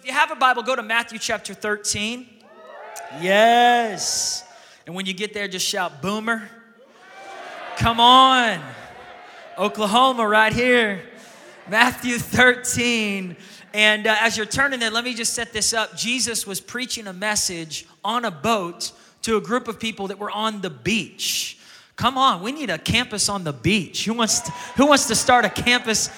if you have a Bible, go to Matthew chapter 13. Yes. And when you get there, just shout, Boomer. Come on. Oklahoma, right here. Matthew 13. And uh, as you're turning there, let me just set this up. Jesus was preaching a message on a boat to a group of people that were on the beach. Come on, we need a campus on the beach. Who wants to, who wants to start a campus?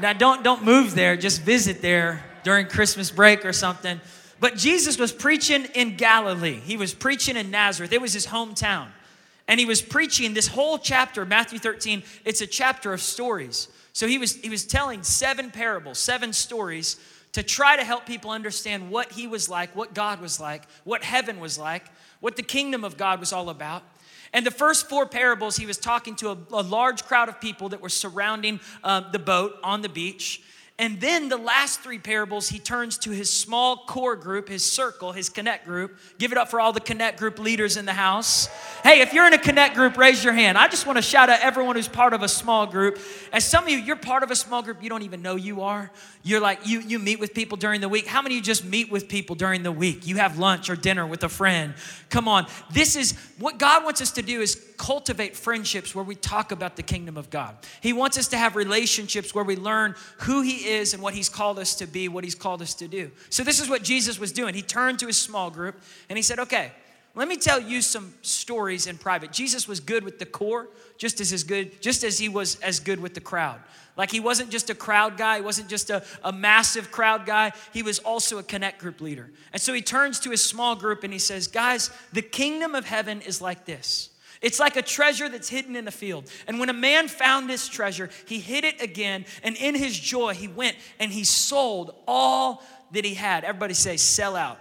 Now, don't, don't move there, just visit there during Christmas break or something. But Jesus was preaching in Galilee. He was preaching in Nazareth. It was his hometown. And he was preaching this whole chapter, Matthew 13. It's a chapter of stories. So he was, he was telling seven parables, seven stories to try to help people understand what he was like, what God was like, what heaven was like, what the kingdom of God was all about. And the first four parables, he was talking to a, a large crowd of people that were surrounding uh, the boat on the beach. And then the last three parables, he turns to his small core group, his circle, his connect group. Give it up for all the connect group leaders in the house. Hey, if you're in a connect group, raise your hand. I just want to shout out everyone who's part of a small group. As some of you, you're part of a small group, you don't even know you are. You're like, you, you meet with people during the week. How many of you just meet with people during the week? You have lunch or dinner with a friend. Come on. This is what God wants us to do is cultivate friendships where we talk about the kingdom of God. He wants us to have relationships where we learn who He is and what He's called us to be, what He's called us to do. So, this is what Jesus was doing. He turned to his small group and He said, Okay, let me tell you some stories in private. Jesus was good with the core, just as, as good, just as he was as good with the crowd. Like he wasn't just a crowd guy, he wasn't just a, a massive crowd guy, he was also a connect group leader. And so he turns to his small group and he says, Guys, the kingdom of heaven is like this. It's like a treasure that's hidden in a field. And when a man found this treasure, he hid it again. And in his joy, he went and he sold all that he had. Everybody say, sell out.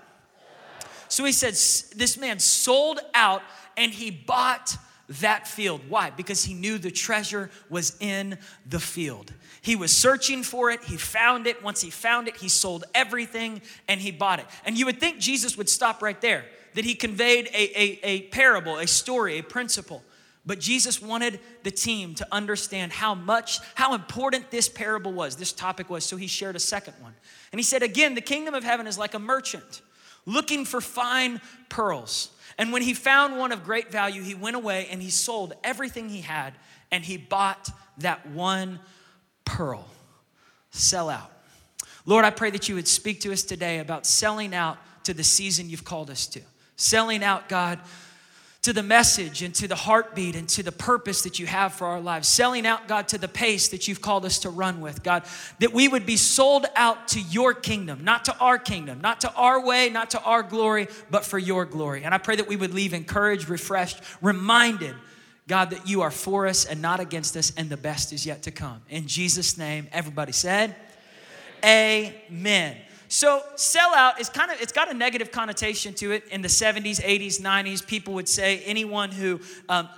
So he said, This man sold out and he bought that field. Why? Because he knew the treasure was in the field. He was searching for it, he found it. Once he found it, he sold everything and he bought it. And you would think Jesus would stop right there that he conveyed a, a, a parable, a story, a principle. But Jesus wanted the team to understand how much, how important this parable was, this topic was. So he shared a second one. And he said, again, the kingdom of heaven is like a merchant looking for fine pearls. And when he found one of great value, he went away and he sold everything he had and he bought that one pearl. Sell out. Lord, I pray that you would speak to us today about selling out to the season you've called us to selling out, God, to the message and to the heartbeat and to the purpose that you have for our lives. Selling out, God, to the pace that you've called us to run with, God, that we would be sold out to your kingdom, not to our kingdom, not to our way, not to our glory, but for your glory. And I pray that we would leave encouraged, refreshed, reminded, God, that you are for us and not against us, and the best is yet to come. In Jesus' name, everybody said, Amen. Amen. So sellout is kind of it's got a negative connotation to it. In the 70s, 80s, 90s, people would say anyone who um,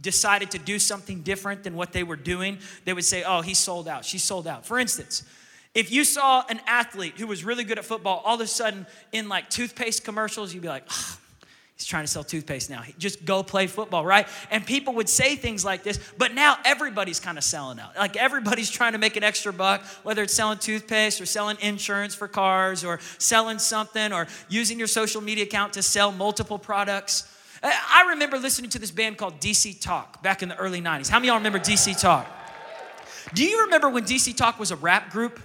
decided to do something different than what they were doing, they would say, "Oh, he sold out. She sold out." For instance, if you saw an athlete who was really good at football, all of a sudden in like toothpaste commercials, you'd be like, oh, He's trying to sell toothpaste now. Just go play football, right? And people would say things like this, but now everybody's kind of selling out. Like everybody's trying to make an extra buck, whether it's selling toothpaste or selling insurance for cars or selling something or using your social media account to sell multiple products. I remember listening to this band called DC Talk back in the early 90s. How many of y'all remember DC Talk? Do you remember when DC Talk was a rap group?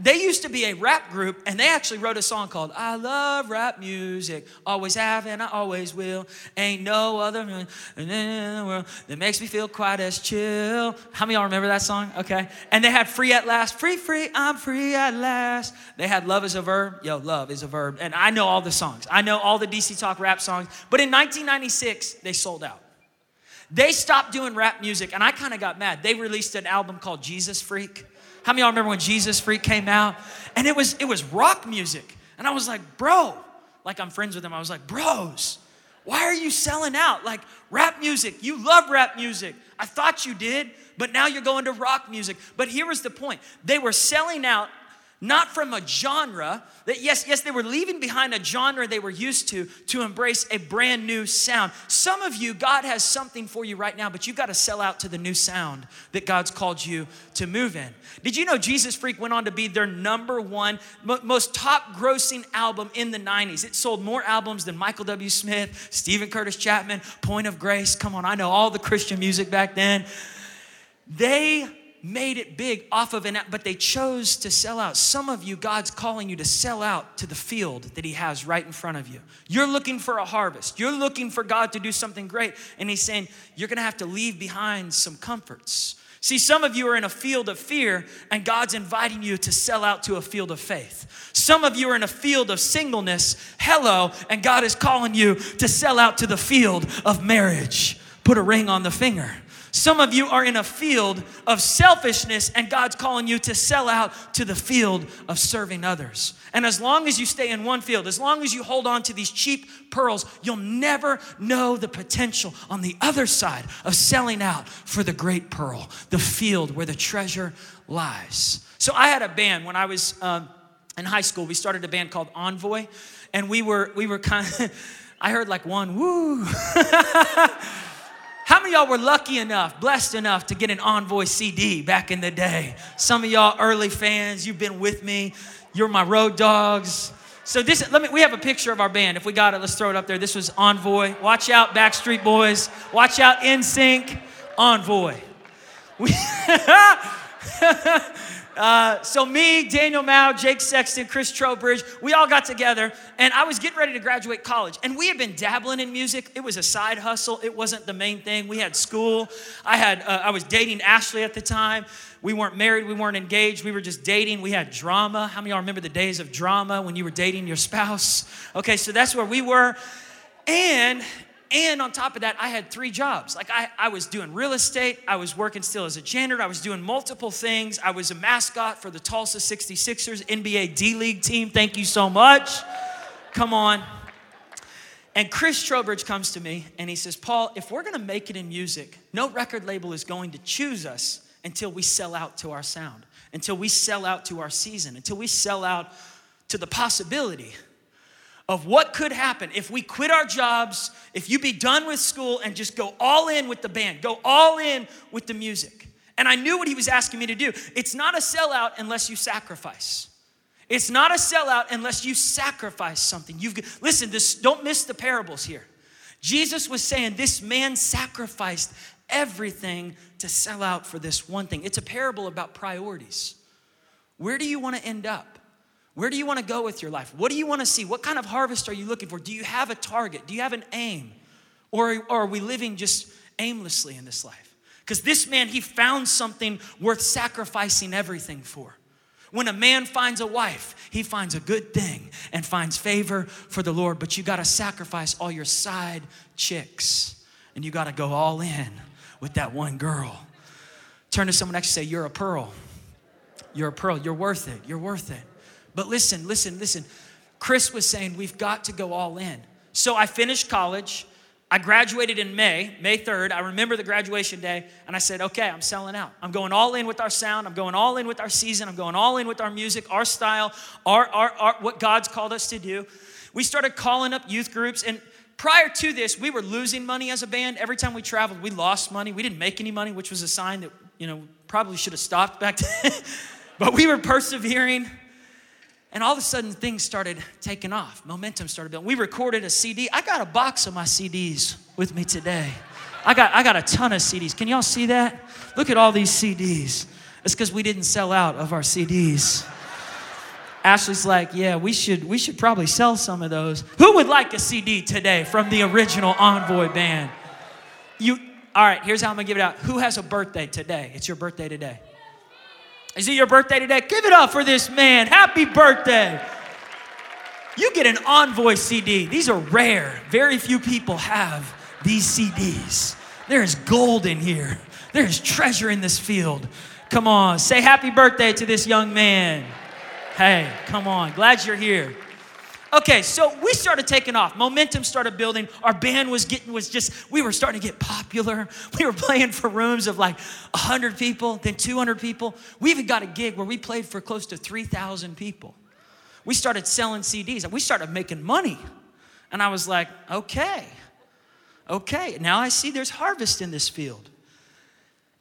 They used to be a rap group and they actually wrote a song called I Love Rap Music. Always have and I always will. Ain't no other in the world that makes me feel quite as chill. How many y'all remember that song? Okay. And they had Free at Last. Free, free, I'm free at last. They had Love is a Verb. Yo, love is a verb. And I know all the songs. I know all the DC Talk rap songs. But in 1996, they sold out. They stopped doing rap music and I kind of got mad. They released an album called Jesus Freak. How many y'all remember when Jesus Freak came out? And it was it was rock music. And I was like, bro, like I'm friends with them. I was like, bros, why are you selling out? Like rap music, you love rap music. I thought you did, but now you're going to rock music. But here was the point they were selling out not from a genre that yes yes they were leaving behind a genre they were used to to embrace a brand new sound. Some of you god has something for you right now but you got to sell out to the new sound that god's called you to move in. Did you know jesus freak went on to be their number one most top grossing album in the 90s it sold more albums than michael w. Smith steven curtis chapman point of grace. Come on i know all the christian music back then. They made it big off of an but they chose to sell out. Some of you, God's calling you to sell out to the field that He has right in front of you. You're looking for a harvest, you're looking for God to do something great, and He's saying, You're gonna have to leave behind some comforts. See, some of you are in a field of fear, and God's inviting you to sell out to a field of faith. Some of you are in a field of singleness, hello, and God is calling you to sell out to the field of marriage. Put a ring on the finger. Some of you are in a field of selfishness, and God's calling you to sell out to the field of serving others. And as long as you stay in one field, as long as you hold on to these cheap pearls, you'll never know the potential on the other side of selling out for the great pearl, the field where the treasure lies. So I had a band when I was um, in high school. We started a band called Envoy, and we were we were kind of. I heard like one woo. How many y'all were lucky enough, blessed enough to get an Envoy CD back in the day? Some of y'all early fans, you've been with me. You're my road dogs. So this, let me. We have a picture of our band. If we got it, let's throw it up there. This was Envoy. Watch out, Backstreet Boys. Watch out, NSYNC. Envoy. We Uh, so me, Daniel Mao, Jake Sexton, Chris Trowbridge, we all got together, and I was getting ready to graduate college. And we had been dabbling in music. It was a side hustle. It wasn't the main thing. We had school. I had uh, I was dating Ashley at the time. We weren't married. We weren't engaged. We were just dating. We had drama. How many of y'all remember the days of drama when you were dating your spouse? Okay, so that's where we were. And and on top of that, I had three jobs. Like I, I was doing real estate, I was working still as a janitor, I was doing multiple things. I was a mascot for the Tulsa 66ers NBA D League team. Thank you so much. Come on. And Chris Trowbridge comes to me and he says, Paul, if we're gonna make it in music, no record label is going to choose us until we sell out to our sound, until we sell out to our season, until we sell out to the possibility of what could happen if we quit our jobs, if you be done with school and just go all in with the band, go all in with the music. And I knew what he was asking me to do. It's not a sellout unless you sacrifice. It's not a sellout unless you sacrifice something. You've listen, this don't miss the parables here. Jesus was saying this man sacrificed everything to sell out for this one thing. It's a parable about priorities. Where do you want to end up? Where do you want to go with your life? What do you want to see? What kind of harvest are you looking for? Do you have a target? Do you have an aim? Or, or are we living just aimlessly in this life? Because this man, he found something worth sacrificing everything for. When a man finds a wife, he finds a good thing and finds favor for the Lord, but you got to sacrifice all your side chicks and you got to go all in with that one girl. Turn to someone next to say, You're a pearl. You're a pearl. You're worth it. You're worth it. But listen, listen, listen. Chris was saying we've got to go all in. So I finished college. I graduated in May, May 3rd. I remember the graduation day, and I said, okay, I'm selling out. I'm going all in with our sound. I'm going all in with our season. I'm going all in with our music, our style, our, our, our what God's called us to do. We started calling up youth groups, and prior to this, we were losing money as a band. Every time we traveled, we lost money. We didn't make any money, which was a sign that, you know, probably should have stopped back then. but we were persevering. And all of a sudden, things started taking off. Momentum started building. We recorded a CD. I got a box of my CDs with me today. I got, I got a ton of CDs. Can y'all see that? Look at all these CDs. It's because we didn't sell out of our CDs. Ashley's like, yeah, we should, we should probably sell some of those. Who would like a CD today from the original Envoy band? You, all right, here's how I'm gonna give it out. Who has a birthday today? It's your birthday today. Is it your birthday today? Give it up for this man. Happy birthday. You get an Envoy CD. These are rare. Very few people have these CDs. There's gold in here, there's treasure in this field. Come on, say happy birthday to this young man. Hey, come on. Glad you're here. Okay, so we started taking off. Momentum started building. Our band was getting was just we were starting to get popular. We were playing for rooms of like 100 people, then 200 people. We even got a gig where we played for close to 3,000 people. We started selling CDs. and We started making money. And I was like, "Okay. Okay, now I see there's harvest in this field."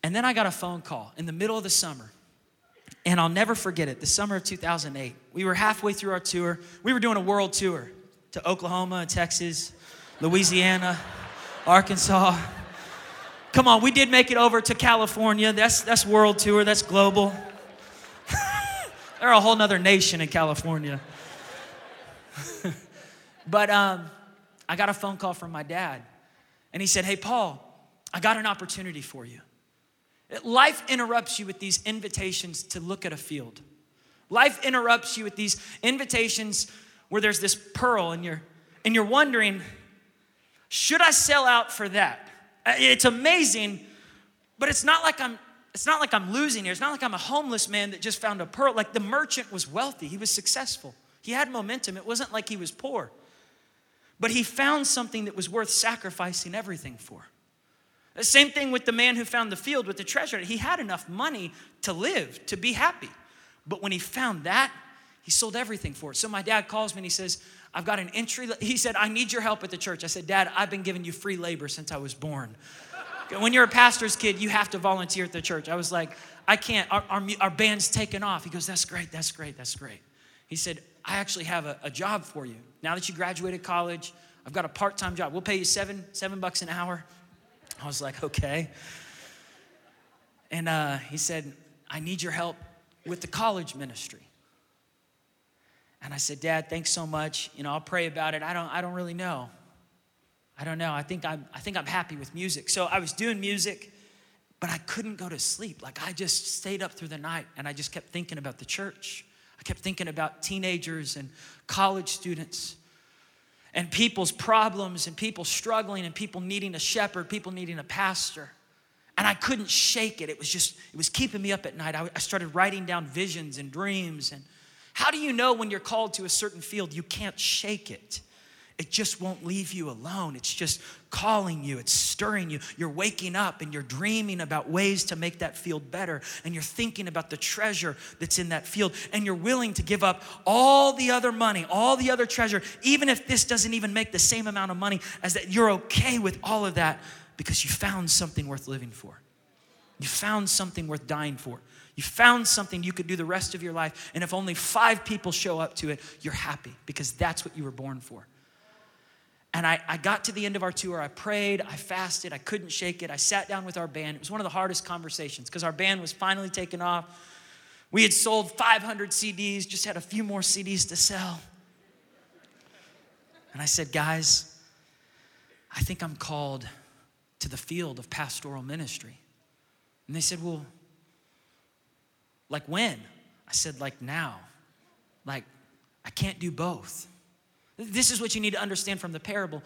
And then I got a phone call in the middle of the summer. And I'll never forget it, the summer of 2008. We were halfway through our tour. We were doing a world tour to Oklahoma Texas, Louisiana, Arkansas. Come on, we did make it over to California. That's, that's world tour, that's global. They're a whole nother nation in California. but um, I got a phone call from my dad, and he said, Hey, Paul, I got an opportunity for you. Life interrupts you with these invitations to look at a field. Life interrupts you with these invitations where there's this pearl and you're and you're wondering, should I sell out for that? It's amazing, but it's not like I'm it's not like I'm losing here. It's not like I'm a homeless man that just found a pearl. Like the merchant was wealthy, he was successful. He had momentum. It wasn't like he was poor. But he found something that was worth sacrificing everything for. Same thing with the man who found the field with the treasure. He had enough money to live, to be happy. But when he found that, he sold everything for it. So my dad calls me and he says, I've got an entry. He said, I need your help at the church. I said, Dad, I've been giving you free labor since I was born. when you're a pastor's kid, you have to volunteer at the church. I was like, I can't. Our, our, our band's taken off. He goes, That's great, that's great, that's great. He said, I actually have a, a job for you. Now that you graduated college, I've got a part time job. We'll pay you seven, seven bucks an hour. I was like, okay. And uh, he said, I need your help with the college ministry. And I said, Dad, thanks so much. You know, I'll pray about it. I don't, I don't really know. I don't know. I think I'm, I think I'm happy with music. So I was doing music, but I couldn't go to sleep. Like I just stayed up through the night and I just kept thinking about the church. I kept thinking about teenagers and college students and people's problems and people struggling and people needing a shepherd, people needing a pastor. And I couldn't shake it. It was just, it was keeping me up at night. I, I started writing down visions and dreams. And how do you know when you're called to a certain field, you can't shake it? It just won't leave you alone. It's just calling you, it's stirring you. You're waking up and you're dreaming about ways to make that field better. And you're thinking about the treasure that's in that field. And you're willing to give up all the other money, all the other treasure, even if this doesn't even make the same amount of money as that. You're okay with all of that because you found something worth living for. You found something worth dying for. You found something you could do the rest of your life. And if only five people show up to it, you're happy because that's what you were born for. And I, I got to the end of our tour. I prayed, I fasted, I couldn't shake it. I sat down with our band. It was one of the hardest conversations because our band was finally taken off. We had sold 500 CDs, just had a few more CDs to sell. And I said, guys, I think I'm called to the field of pastoral ministry. And they said, well, like when? I said, like now. Like, I can't do both. This is what you need to understand from the parable.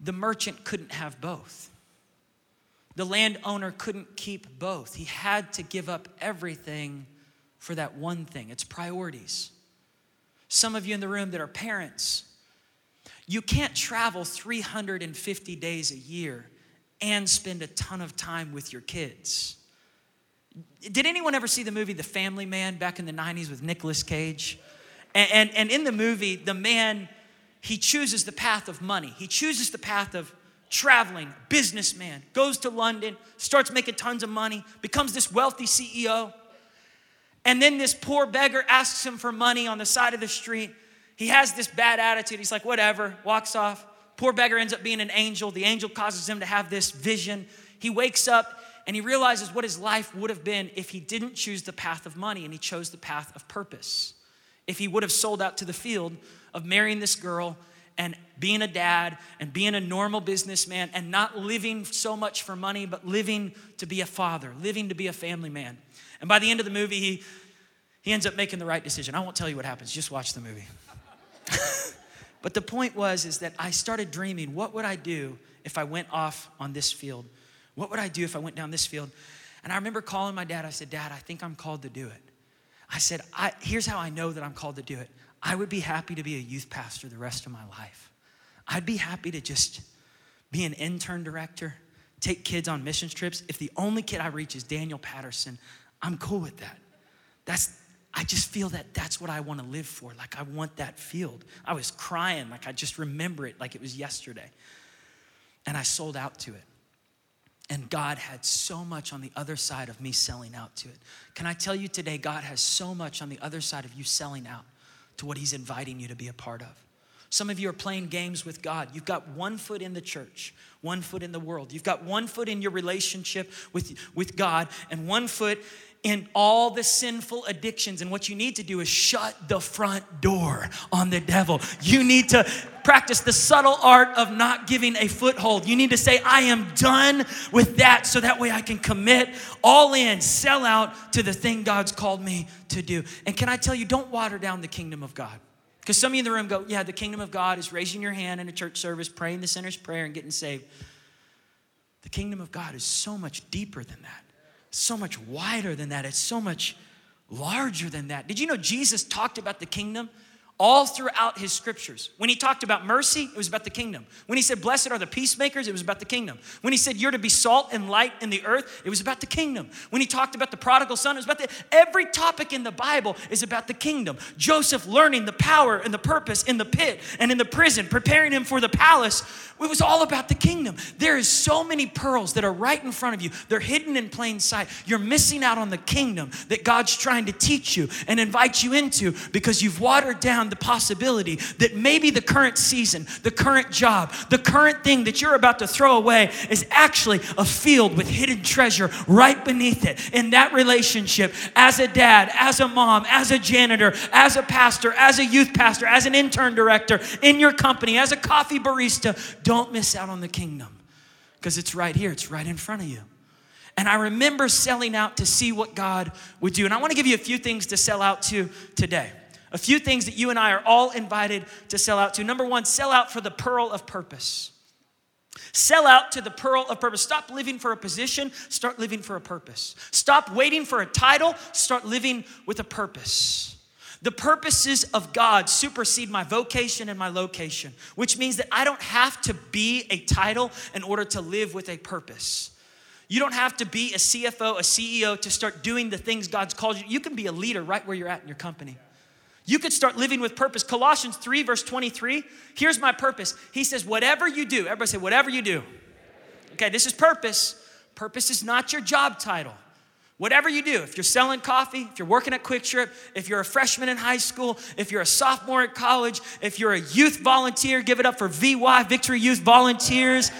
The merchant couldn't have both. The landowner couldn't keep both. He had to give up everything for that one thing. It's priorities. Some of you in the room that are parents, you can't travel 350 days a year and spend a ton of time with your kids. Did anyone ever see the movie The Family Man back in the 90s with Nicolas Cage? And, and, and in the movie, the man, he chooses the path of money. He chooses the path of traveling, businessman, goes to London, starts making tons of money, becomes this wealthy CEO. And then this poor beggar asks him for money on the side of the street. He has this bad attitude. He's like, whatever, walks off. Poor beggar ends up being an angel. The angel causes him to have this vision. He wakes up and he realizes what his life would have been if he didn't choose the path of money and he chose the path of purpose if he would have sold out to the field of marrying this girl and being a dad and being a normal businessman and not living so much for money, but living to be a father, living to be a family man. And by the end of the movie, he, he ends up making the right decision. I won't tell you what happens, just watch the movie. but the point was is that I started dreaming, what would I do if I went off on this field? What would I do if I went down this field? And I remember calling my dad. I said, Dad, I think I'm called to do it. I said, I, here's how I know that I'm called to do it. I would be happy to be a youth pastor the rest of my life. I'd be happy to just be an intern director, take kids on missions trips. If the only kid I reach is Daniel Patterson, I'm cool with that. That's I just feel that that's what I want to live for. Like I want that field. I was crying, like I just remember it like it was yesterday. And I sold out to it. And God had so much on the other side of me selling out to it. Can I tell you today, God has so much on the other side of you selling out to what He's inviting you to be a part of. Some of you are playing games with God. You've got one foot in the church, one foot in the world. You've got one foot in your relationship with, with God, and one foot in all the sinful addictions. And what you need to do is shut the front door on the devil. You need to practice the subtle art of not giving a foothold. You need to say, I am done with that so that way I can commit all in, sell out to the thing God's called me to do. And can I tell you, don't water down the kingdom of God. Because some of you in the room go, Yeah, the kingdom of God is raising your hand in a church service, praying the sinner's prayer, and getting saved. The kingdom of God is so much deeper than that so much wider than that. It's so much larger than that. Did you know Jesus talked about the kingdom all throughout his scriptures. When he talked about mercy, it was about the kingdom. When he said, Blessed are the peacemakers, it was about the kingdom. When he said, You're to be salt and light in the earth, it was about the kingdom. When he talked about the prodigal son, it was about the. Every topic in the Bible is about the kingdom. Joseph learning the power and the purpose in the pit and in the prison, preparing him for the palace. It was all about the kingdom. There is so many pearls that are right in front of you. They're hidden in plain sight. You're missing out on the kingdom that God's trying to teach you and invite you into because you've watered down the possibility that maybe the current season, the current job, the current thing that you're about to throw away is actually a field with hidden treasure right beneath it. In that relationship, as a dad, as a mom, as a janitor, as a pastor, as a youth pastor, as an intern director, in your company, as a coffee barista, don't miss out on the kingdom because it's right here, it's right in front of you. And I remember selling out to see what God would do. And I want to give you a few things to sell out to today. A few things that you and I are all invited to sell out to. Number one, sell out for the pearl of purpose. Sell out to the pearl of purpose. Stop living for a position, start living for a purpose. Stop waiting for a title, start living with a purpose. The purposes of God supersede my vocation and my location, which means that I don't have to be a title in order to live with a purpose. You don't have to be a CFO, a CEO to start doing the things God's called you. You can be a leader right where you're at in your company. You could start living with purpose. Colossians 3, verse 23. Here's my purpose. He says, Whatever you do, everybody say, Whatever you do. Okay, this is purpose. Purpose is not your job title. Whatever you do, if you're selling coffee, if you're working at Kwik Trip, if you're a freshman in high school, if you're a sophomore at college, if you're a youth volunteer, give it up for VY, Victory Youth Volunteers.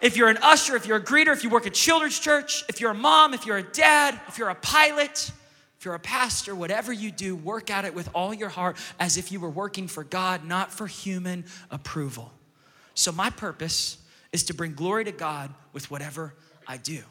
If you're an usher, if you're a greeter, if you work at children's church, if you're a mom, if you're a dad, if you're a pilot, you're a pastor, whatever you do, work at it with all your heart as if you were working for God, not for human approval. So, my purpose is to bring glory to God with whatever I do.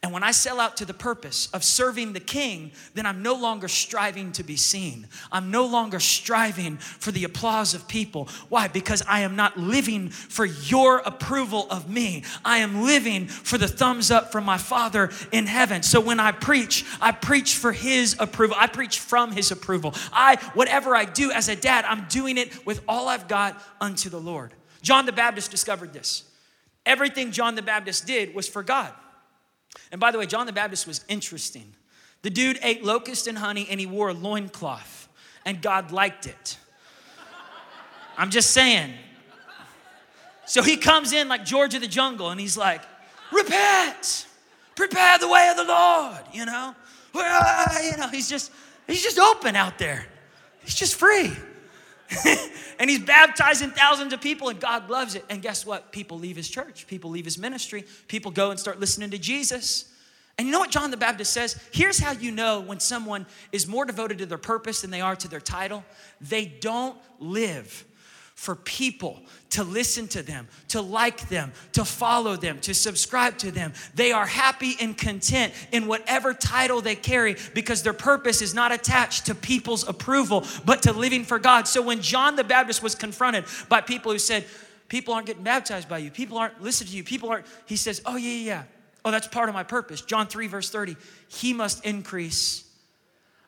And when I sell out to the purpose of serving the king, then I'm no longer striving to be seen. I'm no longer striving for the applause of people. Why? Because I am not living for your approval of me. I am living for the thumbs up from my Father in heaven. So when I preach, I preach for his approval. I preach from his approval. I whatever I do as a dad, I'm doing it with all I've got unto the Lord. John the Baptist discovered this. Everything John the Baptist did was for God. And by the way, John the Baptist was interesting. The dude ate locust and honey and he wore a loincloth, and God liked it. I'm just saying. So he comes in like George of the Jungle and he's like, Repent, prepare the way of the Lord, you know? You know, he's just, he's just open out there. He's just free. and he's baptizing thousands of people, and God loves it. And guess what? People leave his church, people leave his ministry, people go and start listening to Jesus. And you know what John the Baptist says? Here's how you know when someone is more devoted to their purpose than they are to their title they don't live for people to listen to them, to like them, to follow them, to subscribe to them. They are happy and content in whatever title they carry because their purpose is not attached to people's approval, but to living for God. So when John the Baptist was confronted by people who said, People aren't getting baptized by you, people aren't listening to you, people aren't, he says, Oh, yeah, yeah. Oh, that's part of my purpose. John 3, verse 30. He must increase,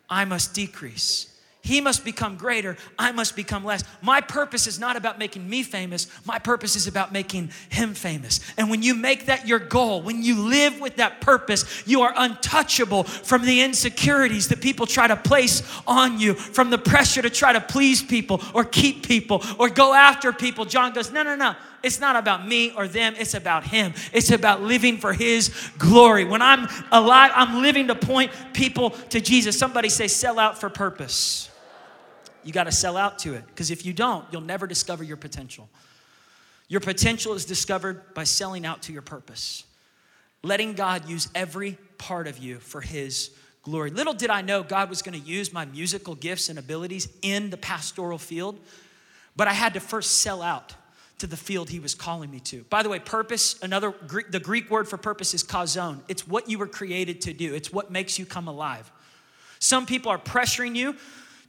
I must decrease. He must become greater, I must become less. My purpose is not about making me famous, my purpose is about making him famous. And when you make that your goal, when you live with that purpose, you are untouchable from the insecurities that people try to place on you, from the pressure to try to please people or keep people or go after people. John goes, No, no, no. It's not about me or them, it's about Him. It's about living for His glory. When I'm alive, I'm living to point people to Jesus. Somebody say, sell out for purpose. You got to sell out to it because if you don't, you'll never discover your potential. Your potential is discovered by selling out to your purpose, letting God use every part of you for His glory. Little did I know God was going to use my musical gifts and abilities in the pastoral field, but I had to first sell out to the field he was calling me to. By the way, purpose, another the Greek word for purpose is kazon. It's what you were created to do. It's what makes you come alive. Some people are pressuring you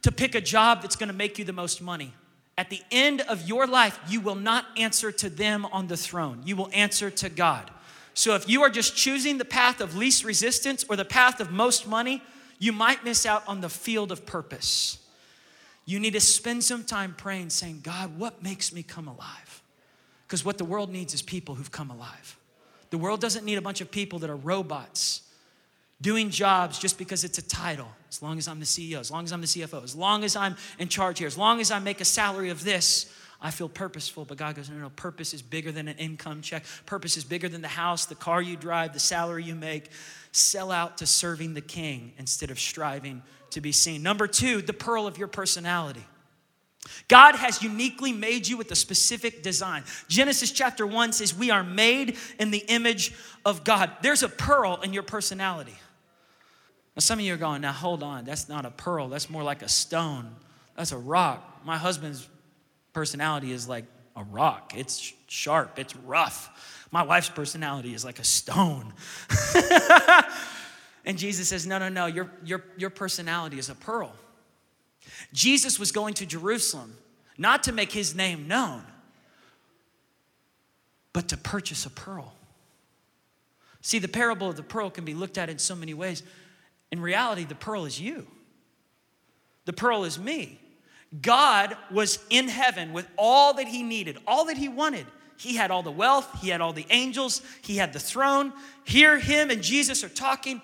to pick a job that's gonna make you the most money. At the end of your life, you will not answer to them on the throne. You will answer to God. So if you are just choosing the path of least resistance or the path of most money, you might miss out on the field of purpose. You need to spend some time praying, saying, God, what makes me come alive? Because what the world needs is people who've come alive. The world doesn't need a bunch of people that are robots doing jobs just because it's a title, as long as I'm the CEO, as long as I'm the CFO, as long as I'm in charge here, as long as I make a salary of this, I feel purposeful. But God goes, no, no, purpose is bigger than an income check. Purpose is bigger than the house, the car you drive, the salary you make. Sell out to serving the king instead of striving to be seen. Number two, the pearl of your personality. God has uniquely made you with a specific design. Genesis chapter 1 says, We are made in the image of God. There's a pearl in your personality. Now, some of you are going, now hold on, that's not a pearl, that's more like a stone, that's a rock. My husband's personality is like a rock, it's sharp, it's rough. My wife's personality is like a stone. and Jesus says, no, no, no, your, your, your personality is a pearl. Jesus was going to Jerusalem not to make his name known, but to purchase a pearl. See, the parable of the pearl can be looked at in so many ways. In reality, the pearl is you, the pearl is me. God was in heaven with all that he needed, all that he wanted. He had all the wealth, he had all the angels, he had the throne. Here, him and Jesus are talking,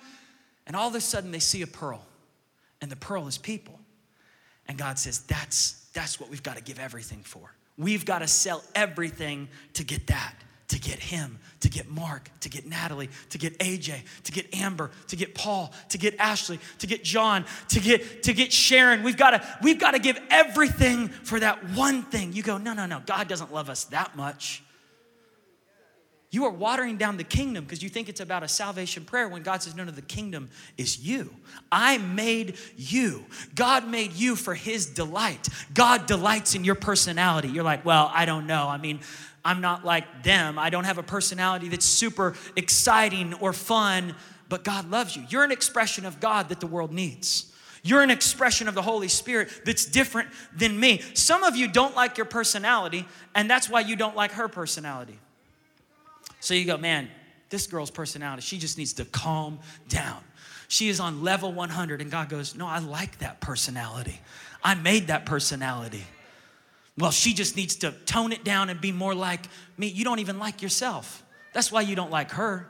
and all of a sudden they see a pearl, and the pearl is people. And God says, That's, that's what we've got to give everything for. We've got to sell everything to get that to get him, to get Mark, to get Natalie, to get AJ, to get Amber, to get Paul, to get Ashley, to get John, to get to get Sharon. We've got to we've got to give everything for that one thing. You go, "No, no, no. God doesn't love us that much." You are watering down the kingdom because you think it's about a salvation prayer when God says, No, no, the kingdom is you. I made you. God made you for his delight. God delights in your personality. You're like, Well, I don't know. I mean, I'm not like them. I don't have a personality that's super exciting or fun, but God loves you. You're an expression of God that the world needs. You're an expression of the Holy Spirit that's different than me. Some of you don't like your personality, and that's why you don't like her personality. So you go, man, this girl's personality, she just needs to calm down. She is on level 100, and God goes, No, I like that personality. I made that personality. Well, she just needs to tone it down and be more like me. You don't even like yourself. That's why you don't like her.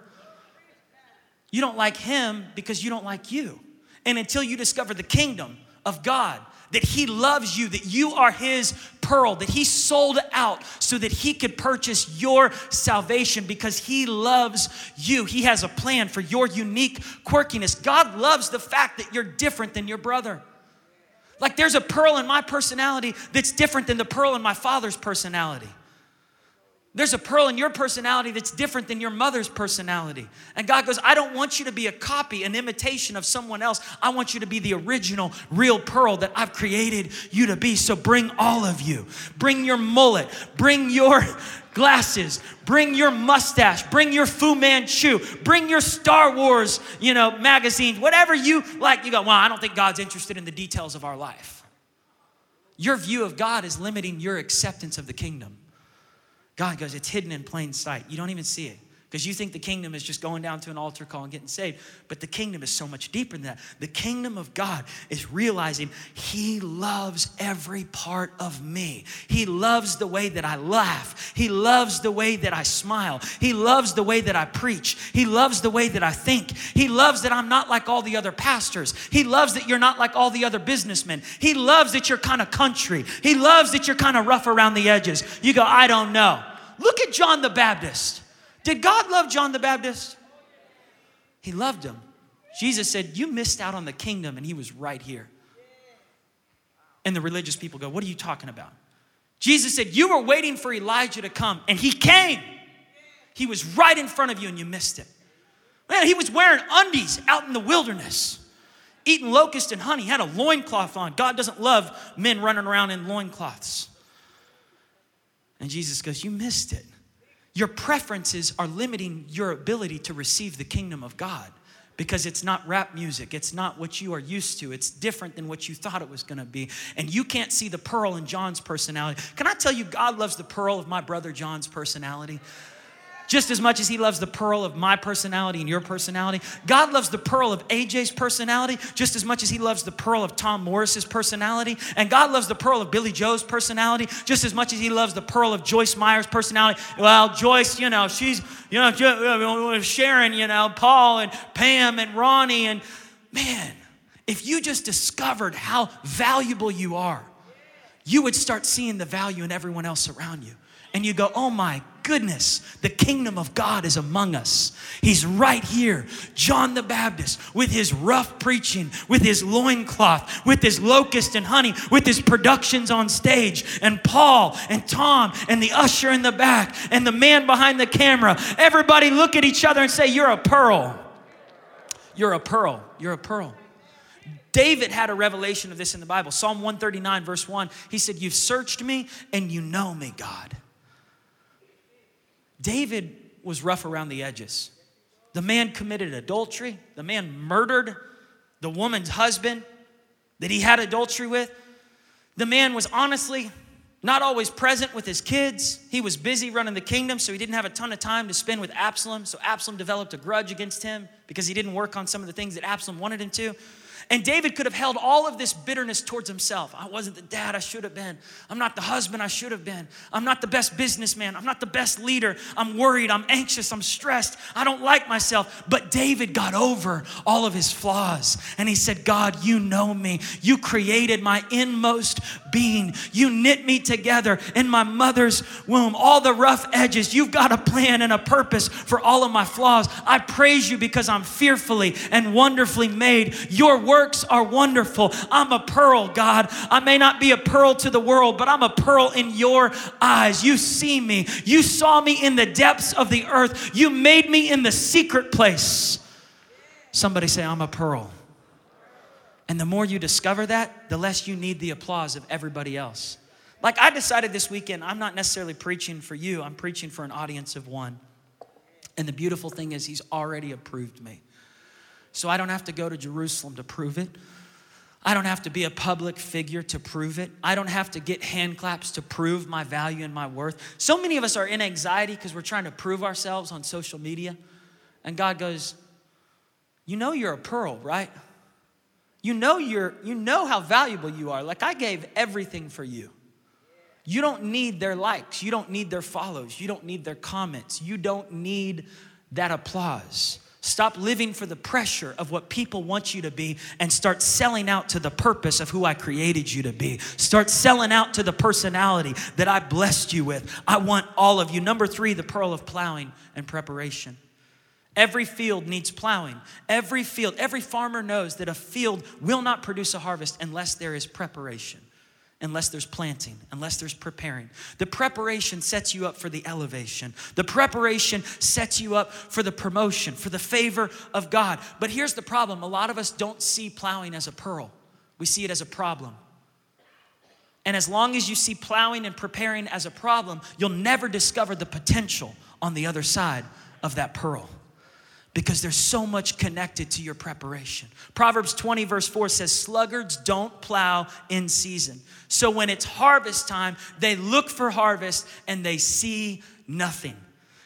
You don't like him because you don't like you. And until you discover the kingdom of God, that he loves you, that you are his pearl, that he sold out so that he could purchase your salvation because he loves you. He has a plan for your unique quirkiness. God loves the fact that you're different than your brother. Like there's a pearl in my personality that's different than the pearl in my father's personality. There's a pearl in your personality that's different than your mother's personality. And God goes, I don't want you to be a copy, an imitation of someone else. I want you to be the original, real pearl that I've created you to be. So bring all of you. Bring your mullet. Bring your glasses. Bring your mustache. Bring your Fu Manchu. Bring your Star Wars, you know, magazines. Whatever you like. You go, well, I don't think God's interested in the details of our life. Your view of God is limiting your acceptance of the kingdom. God goes, it's hidden in plain sight. You don't even see it because you think the kingdom is just going down to an altar call and getting saved. But the kingdom is so much deeper than that. The kingdom of God is realizing He loves every part of me. He loves the way that I laugh. He loves the way that I smile. He loves the way that I preach. He loves the way that I think. He loves that I'm not like all the other pastors. He loves that you're not like all the other businessmen. He loves that you're kind of country. He loves that you're kind of rough around the edges. You go, I don't know. Look at John the Baptist. Did God love John the Baptist? He loved him. Jesus said, You missed out on the kingdom, and he was right here. And the religious people go, What are you talking about? Jesus said, You were waiting for Elijah to come, and he came. He was right in front of you, and you missed it. Man, he was wearing undies out in the wilderness, eating locust and honey, had a loincloth on. God doesn't love men running around in loincloths. And Jesus goes, You missed it. Your preferences are limiting your ability to receive the kingdom of God because it's not rap music. It's not what you are used to. It's different than what you thought it was going to be. And you can't see the pearl in John's personality. Can I tell you, God loves the pearl of my brother John's personality? Just as much as He loves the pearl of my personality and your personality. God loves the pearl of AJ's personality just as much as He loves the pearl of Tom Morris's personality. And God loves the pearl of Billy Joe's personality just as much as He loves the pearl of Joyce Meyer's personality. Well, Joyce, you know, she's, you know, Sharon, you know, Paul and Pam and Ronnie. And man, if you just discovered how valuable you are, you would start seeing the value in everyone else around you and you go, oh my goodness, the kingdom of God is among us. He's right here. John the Baptist, with his rough preaching, with his loincloth, with his locust and honey, with his productions on stage, and Paul and Tom and the usher in the back and the man behind the camera. Everybody look at each other and say, You're a pearl. You're a pearl. You're a pearl. David had a revelation of this in the Bible. Psalm 139, verse 1. He said, You've searched me and you know me, God. David was rough around the edges. The man committed adultery, the man murdered the woman's husband that he had adultery with. The man was honestly not always present with his kids. He was busy running the kingdom, so he didn't have a ton of time to spend with Absalom. So Absalom developed a grudge against him because he didn't work on some of the things that Absalom wanted him to. And David could have held all of this bitterness towards himself. I wasn't the dad I should have been. I'm not the husband I should have been. I'm not the best businessman. I'm not the best leader. I'm worried. I'm anxious. I'm stressed. I don't like myself. But David got over all of his flaws. And he said, God, you know me. You created my inmost being. You knit me together in my mother's womb. All the rough edges. You've got a plan and a purpose for all of my flaws. I praise you because I'm fearfully and wonderfully made. Your word works are wonderful. I'm a pearl, God. I may not be a pearl to the world, but I'm a pearl in your eyes. You see me. You saw me in the depths of the earth. You made me in the secret place. Somebody say, I'm a pearl. And the more you discover that, the less you need the applause of everybody else. Like I decided this weekend, I'm not necessarily preaching for you, I'm preaching for an audience of one. And the beautiful thing is, He's already approved me so I don't have to go to Jerusalem to prove it. I don't have to be a public figure to prove it. I don't have to get hand claps to prove my value and my worth. So many of us are in anxiety because we're trying to prove ourselves on social media. And God goes, You know you're a pearl, right? You know you're you know how valuable you are. Like I gave everything for you. You don't need their likes, you don't need their follows, you don't need their comments, you don't need that applause. Stop living for the pressure of what people want you to be and start selling out to the purpose of who I created you to be. Start selling out to the personality that I blessed you with. I want all of you. Number three, the pearl of plowing and preparation. Every field needs plowing. Every field, every farmer knows that a field will not produce a harvest unless there is preparation unless there's planting, unless there's preparing. The preparation sets you up for the elevation. The preparation sets you up for the promotion, for the favor of God. But here's the problem a lot of us don't see plowing as a pearl, we see it as a problem. And as long as you see plowing and preparing as a problem, you'll never discover the potential on the other side of that pearl because there's so much connected to your preparation. Proverbs 20, verse 4 says, Sluggards don't plow in season. So when it's harvest time, they look for harvest and they see nothing.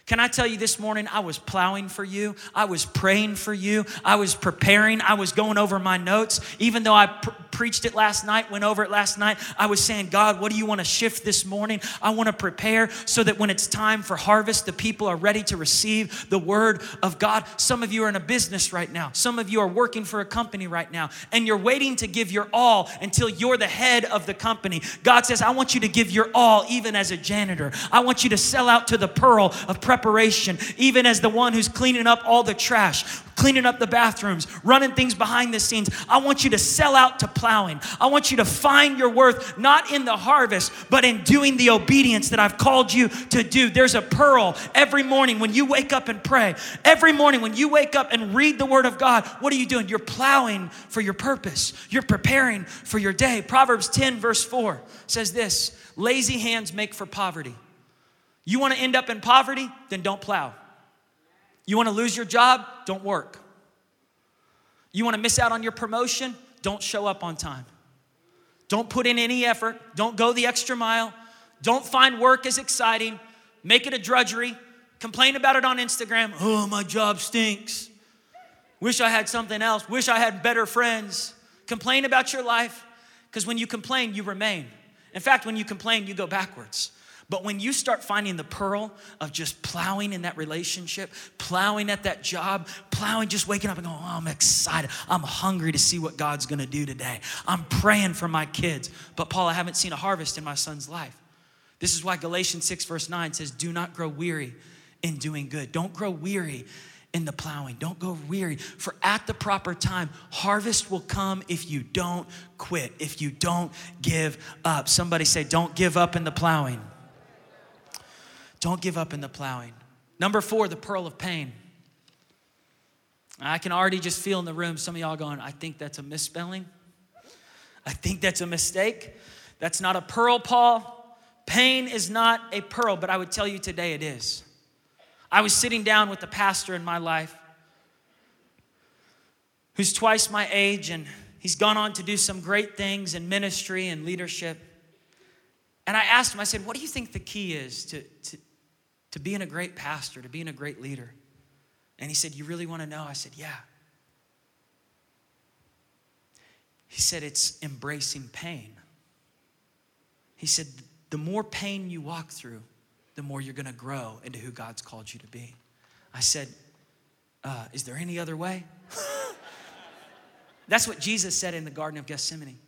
Can I tell you this morning, I was plowing for you. I was praying for you. I was preparing. I was going over my notes. Even though I pr- preached it last night, went over it last night, I was saying, God, what do you want to shift this morning? I want to prepare so that when it's time for harvest, the people are ready to receive the word of God. Some of you are in a business right now. Some of you are working for a company right now, and you're waiting to give your all until you're the head of the company. God says, I want you to give your all, even as a janitor. I want you to sell out to the pearl of preparation, even as the one who's cleaning up all the trash, cleaning up the bathrooms, running things behind the scenes. I want you to sell out to plowing. I want you to find your worth not in the harvest, but in doing the obedience that I've called you to do. There's a pearl every morning when you wake up and pray. Every morning when you wake up and read the word of God, what are you doing? You're plowing for your purpose. You're preparing for your day. Proverbs 10 verse 4 says this, lazy hands make for poverty you want to end up in poverty? Then don't plow. You want to lose your job? Don't work. You want to miss out on your promotion? Don't show up on time. Don't put in any effort. Don't go the extra mile. Don't find work as exciting. Make it a drudgery. Complain about it on Instagram. Oh, my job stinks. Wish I had something else. Wish I had better friends. Complain about your life because when you complain, you remain. In fact, when you complain, you go backwards. But when you start finding the pearl of just plowing in that relationship, plowing at that job, plowing, just waking up and going, oh, I'm excited. I'm hungry to see what God's gonna do today. I'm praying for my kids. But Paul, I haven't seen a harvest in my son's life. This is why Galatians 6, verse 9 says, Do not grow weary in doing good. Don't grow weary in the plowing. Don't go weary, for at the proper time, harvest will come if you don't quit, if you don't give up. Somebody say, Don't give up in the plowing. Don't give up in the plowing. Number four, the pearl of pain. I can already just feel in the room some of y'all going, I think that's a misspelling. I think that's a mistake. That's not a pearl, Paul. Pain is not a pearl, but I would tell you today it is. I was sitting down with a pastor in my life who's twice my age, and he's gone on to do some great things in ministry and leadership. And I asked him, I said, What do you think the key is to, to, to being a great pastor, to being a great leader? And he said, You really want to know? I said, Yeah. He said, It's embracing pain. He said, The more pain you walk through, the more you're going to grow into who God's called you to be. I said, uh, Is there any other way? That's what Jesus said in the Garden of Gethsemane.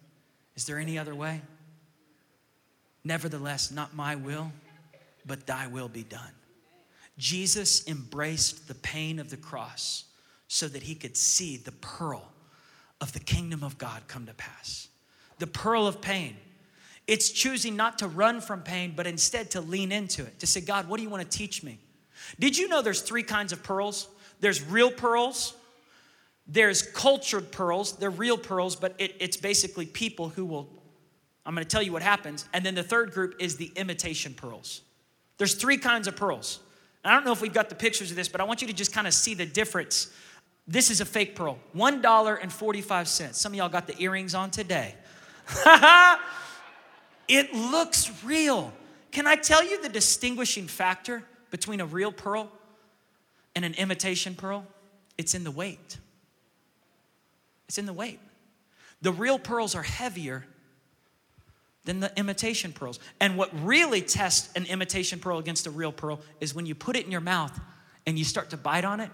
Is there any other way? Nevertheless, not my will, but thy will be done. Jesus embraced the pain of the cross so that he could see the pearl of the kingdom of God come to pass. The pearl of pain. It's choosing not to run from pain, but instead to lean into it, to say, God, what do you want to teach me? Did you know there's three kinds of pearls? There's real pearls, there's cultured pearls, they're real pearls, but it, it's basically people who will, I'm gonna tell you what happens. And then the third group is the imitation pearls. There's three kinds of pearls. I don't know if we've got the pictures of this, but I want you to just kind of see the difference. This is a fake pearl, $1.45. Some of y'all got the earrings on today. it looks real. Can I tell you the distinguishing factor between a real pearl and an imitation pearl? It's in the weight. It's in the weight. The real pearls are heavier than the imitation pearls. And what really tests an imitation pearl against a real pearl is when you put it in your mouth and you start to bite on it.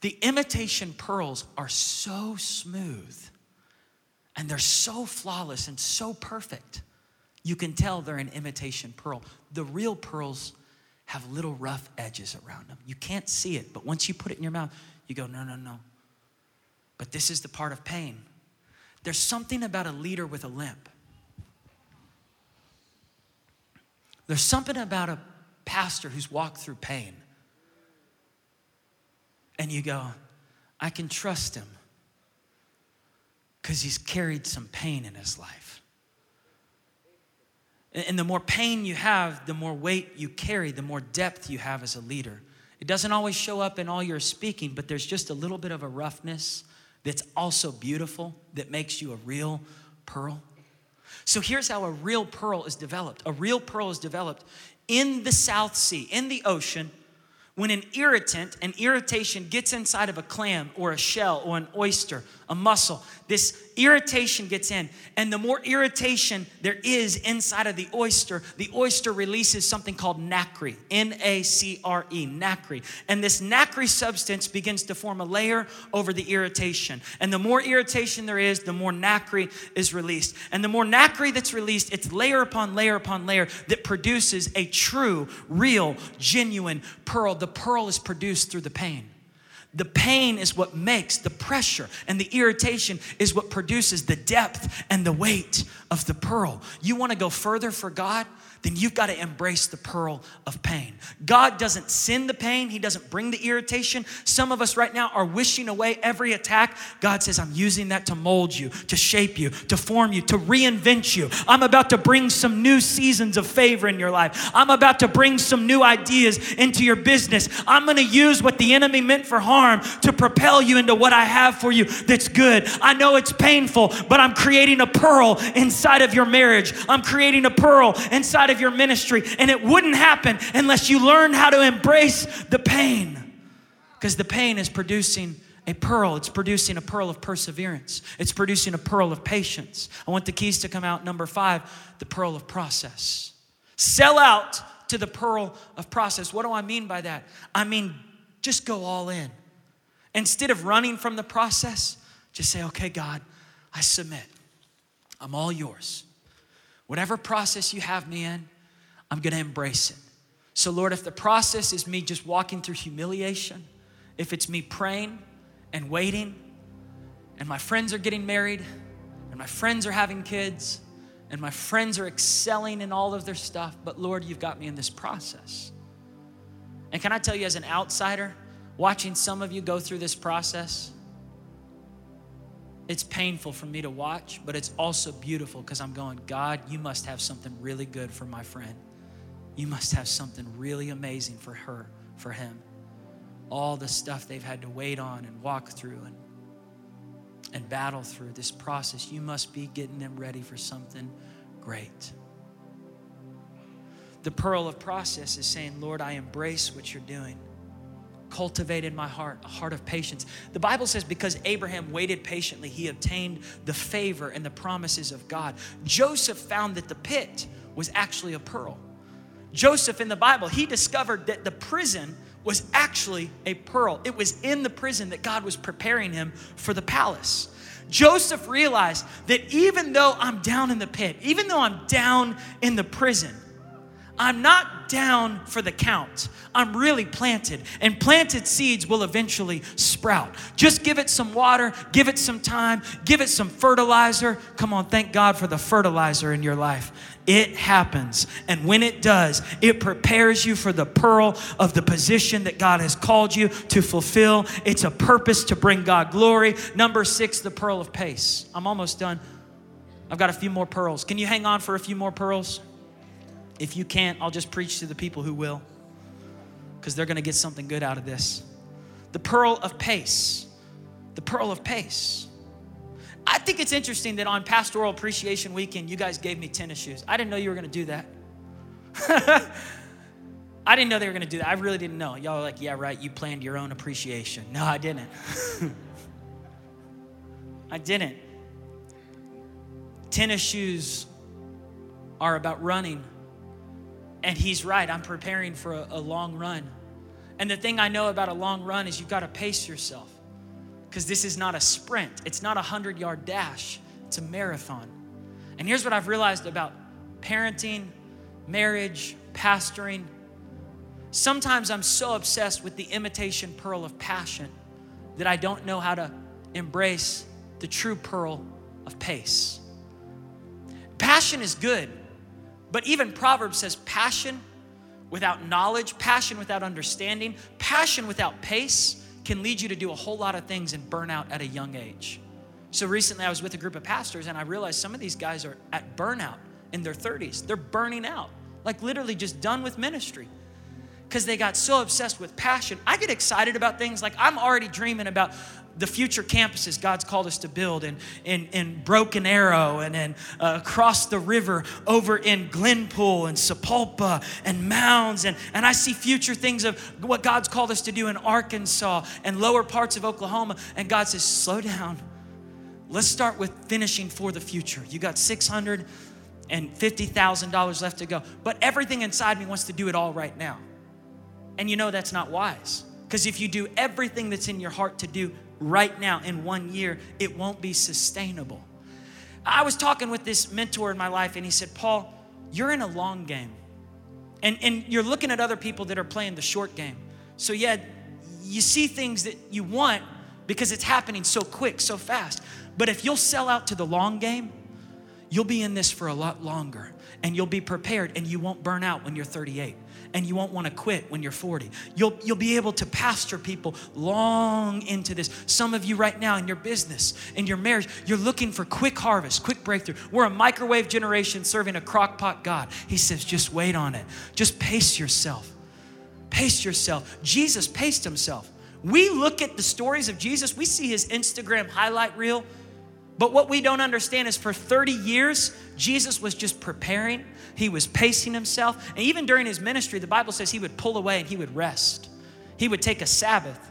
The imitation pearls are so smooth and they're so flawless and so perfect. You can tell they're an imitation pearl. The real pearls have little rough edges around them. You can't see it, but once you put it in your mouth, you go, no, no, no. But this is the part of pain there's something about a leader with a limp. There's something about a pastor who's walked through pain. And you go, I can trust him because he's carried some pain in his life. And the more pain you have, the more weight you carry, the more depth you have as a leader. It doesn't always show up in all your speaking, but there's just a little bit of a roughness that's also beautiful, that makes you a real pearl. So here's how a real pearl is developed a real pearl is developed in the South Sea, in the ocean, when an irritant, an irritation gets inside of a clam or a shell or an oyster, a mussel. this irritation gets in. And the more irritation there is inside of the oyster, the oyster releases something called nacre, N A C R E, nacre. And this nacre substance begins to form a layer over the irritation. And the more irritation there is, the more nacre is released. And the more nacre that's released, it's layer upon layer upon layer that produces a true, real, genuine pearl. The pearl is produced through the pain. The pain is what makes the pressure, and the irritation is what produces the depth and the weight of the pearl. You want to go further for God? Then you've got to embrace the pearl of pain. God doesn't send the pain, He doesn't bring the irritation. Some of us right now are wishing away every attack. God says, I'm using that to mold you, to shape you, to form you, to reinvent you. I'm about to bring some new seasons of favor in your life. I'm about to bring some new ideas into your business. I'm going to use what the enemy meant for harm to propel you into what I have for you that's good. I know it's painful, but I'm creating a pearl inside of your marriage. I'm creating a pearl inside of your ministry. And it wouldn't happen unless you learn how to embrace the pain. Because the pain is producing a pearl. It's producing a pearl of perseverance. It's producing a pearl of patience. I want the keys to come out. Number five, the pearl of process. Sell out to the pearl of process. What do I mean by that? I mean, just go all in. Instead of running from the process, just say, okay, God, I submit. I'm all yours. Whatever process you have me in, I'm gonna embrace it. So, Lord, if the process is me just walking through humiliation, if it's me praying and waiting, and my friends are getting married, and my friends are having kids, and my friends are excelling in all of their stuff, but Lord, you've got me in this process. And can I tell you, as an outsider, watching some of you go through this process, it's painful for me to watch, but it's also beautiful because I'm going, God, you must have something really good for my friend. You must have something really amazing for her, for him. All the stuff they've had to wait on and walk through and, and battle through this process, you must be getting them ready for something great. The pearl of process is saying, Lord, I embrace what you're doing cultivate in my heart a heart of patience. The Bible says because Abraham waited patiently, he obtained the favor and the promises of God. Joseph found that the pit was actually a pearl. Joseph in the Bible, he discovered that the prison was actually a pearl. It was in the prison that God was preparing him for the palace. Joseph realized that even though I'm down in the pit, even though I'm down in the prison, I'm not down for the count. I'm really planted, and planted seeds will eventually sprout. Just give it some water, give it some time, give it some fertilizer. Come on, thank God for the fertilizer in your life. It happens. And when it does, it prepares you for the pearl of the position that God has called you to fulfill. It's a purpose to bring God glory. Number six, the pearl of pace. I'm almost done. I've got a few more pearls. Can you hang on for a few more pearls? If you can't, I'll just preach to the people who will, because they're going to get something good out of this. The pearl of pace. The pearl of pace. I think it's interesting that on Pastoral Appreciation Weekend, you guys gave me tennis shoes. I didn't know you were going to do that. I didn't know they were going to do that. I really didn't know. Y'all are like, yeah, right, you planned your own appreciation. No, I didn't. I didn't. Tennis shoes are about running and he's right. I'm preparing for a, a long run. And the thing I know about a long run is you've got to pace yourself because this is not a sprint, it's not a 100 yard dash, it's a marathon. And here's what I've realized about parenting, marriage, pastoring. Sometimes I'm so obsessed with the imitation pearl of passion that I don't know how to embrace the true pearl of pace. Passion is good. But even Proverbs says passion without knowledge, passion without understanding, passion without pace can lead you to do a whole lot of things and burn out at a young age. So recently I was with a group of pastors and I realized some of these guys are at burnout in their 30s. They're burning out, like literally just done with ministry because they got so obsessed with passion. I get excited about things like I'm already dreaming about the future campuses God's called us to build in, in, in Broken Arrow and then uh, across the river over in Glenpool and Sapulpa and Mounds. And, and I see future things of what God's called us to do in Arkansas and lower parts of Oklahoma. And God says, slow down. Let's start with finishing for the future. You got 600 and $50,000 left to go. But everything inside me wants to do it all right now. And you know that's not wise. Because if you do everything that's in your heart to do right now in one year, it won't be sustainable. I was talking with this mentor in my life, and he said, Paul, you're in a long game. And, and you're looking at other people that are playing the short game. So, yeah, you see things that you want because it's happening so quick, so fast. But if you'll sell out to the long game, you'll be in this for a lot longer and you'll be prepared and you won't burn out when you're 38 and you won't want to quit when you're 40. You'll, you'll be able to pastor people long into this. Some of you right now in your business, in your marriage, you're looking for quick harvest, quick breakthrough. We're a microwave generation serving a crockpot God. He says, just wait on it. Just pace yourself. Pace yourself. Jesus paced himself. We look at the stories of Jesus, we see his Instagram highlight reel but what we don't understand is for 30 years, Jesus was just preparing, he was pacing himself. And even during his ministry, the Bible says he would pull away and he would rest. He would take a Sabbath.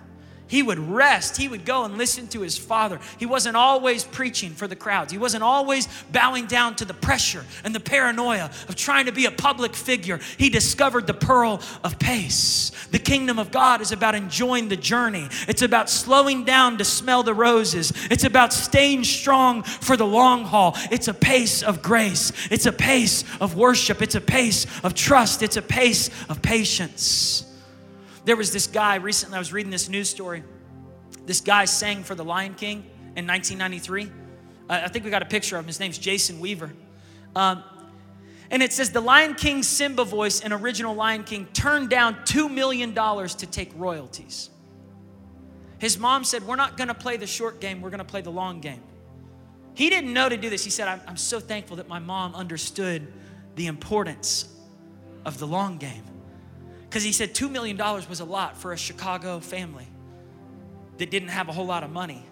He would rest. He would go and listen to his father. He wasn't always preaching for the crowds. He wasn't always bowing down to the pressure and the paranoia of trying to be a public figure. He discovered the pearl of pace. The kingdom of God is about enjoying the journey, it's about slowing down to smell the roses, it's about staying strong for the long haul. It's a pace of grace, it's a pace of worship, it's a pace of trust, it's a pace of patience. There was this guy recently, I was reading this news story. This guy sang for the Lion King in 1993. I think we got a picture of him. His name's Jason Weaver. Um, and it says the Lion King Simba voice and original Lion King turned down $2 million to take royalties. His mom said, We're not gonna play the short game, we're gonna play the long game. He didn't know to do this. He said, I'm, I'm so thankful that my mom understood the importance of the long game. Because he said $2 million was a lot for a Chicago family that didn't have a whole lot of money.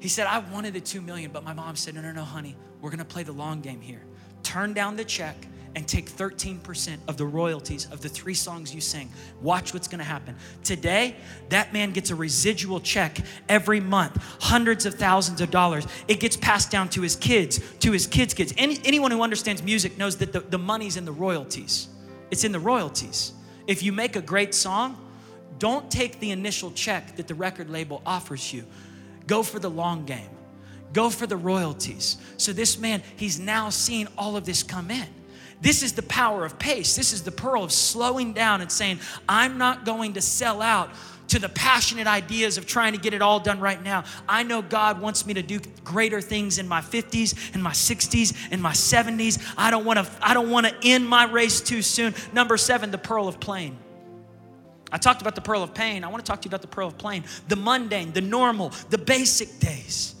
He said, I wanted the 2 million, but my mom said, No, no, no, honey, we're gonna play the long game here. Turn down the check and take 13% of the royalties of the three songs you sing. Watch what's gonna happen. Today, that man gets a residual check every month, hundreds of thousands of dollars. It gets passed down to his kids, to his kids' kids. Any, anyone who understands music knows that the, the money's in the royalties. It's in the royalties. If you make a great song, don't take the initial check that the record label offers you. Go for the long game. Go for the royalties. So this man, he's now seeing all of this come in. This is the power of pace. This is the pearl of slowing down and saying, I'm not going to sell out to the passionate ideas of trying to get it all done right now. I know God wants me to do greater things in my 50s, in my 60s, in my 70s. I don't want to I don't want to end my race too soon. Number 7, the pearl of plain. I talked about the pearl of pain. I want to talk to you about the pearl of plain. The mundane, the normal, the basic days.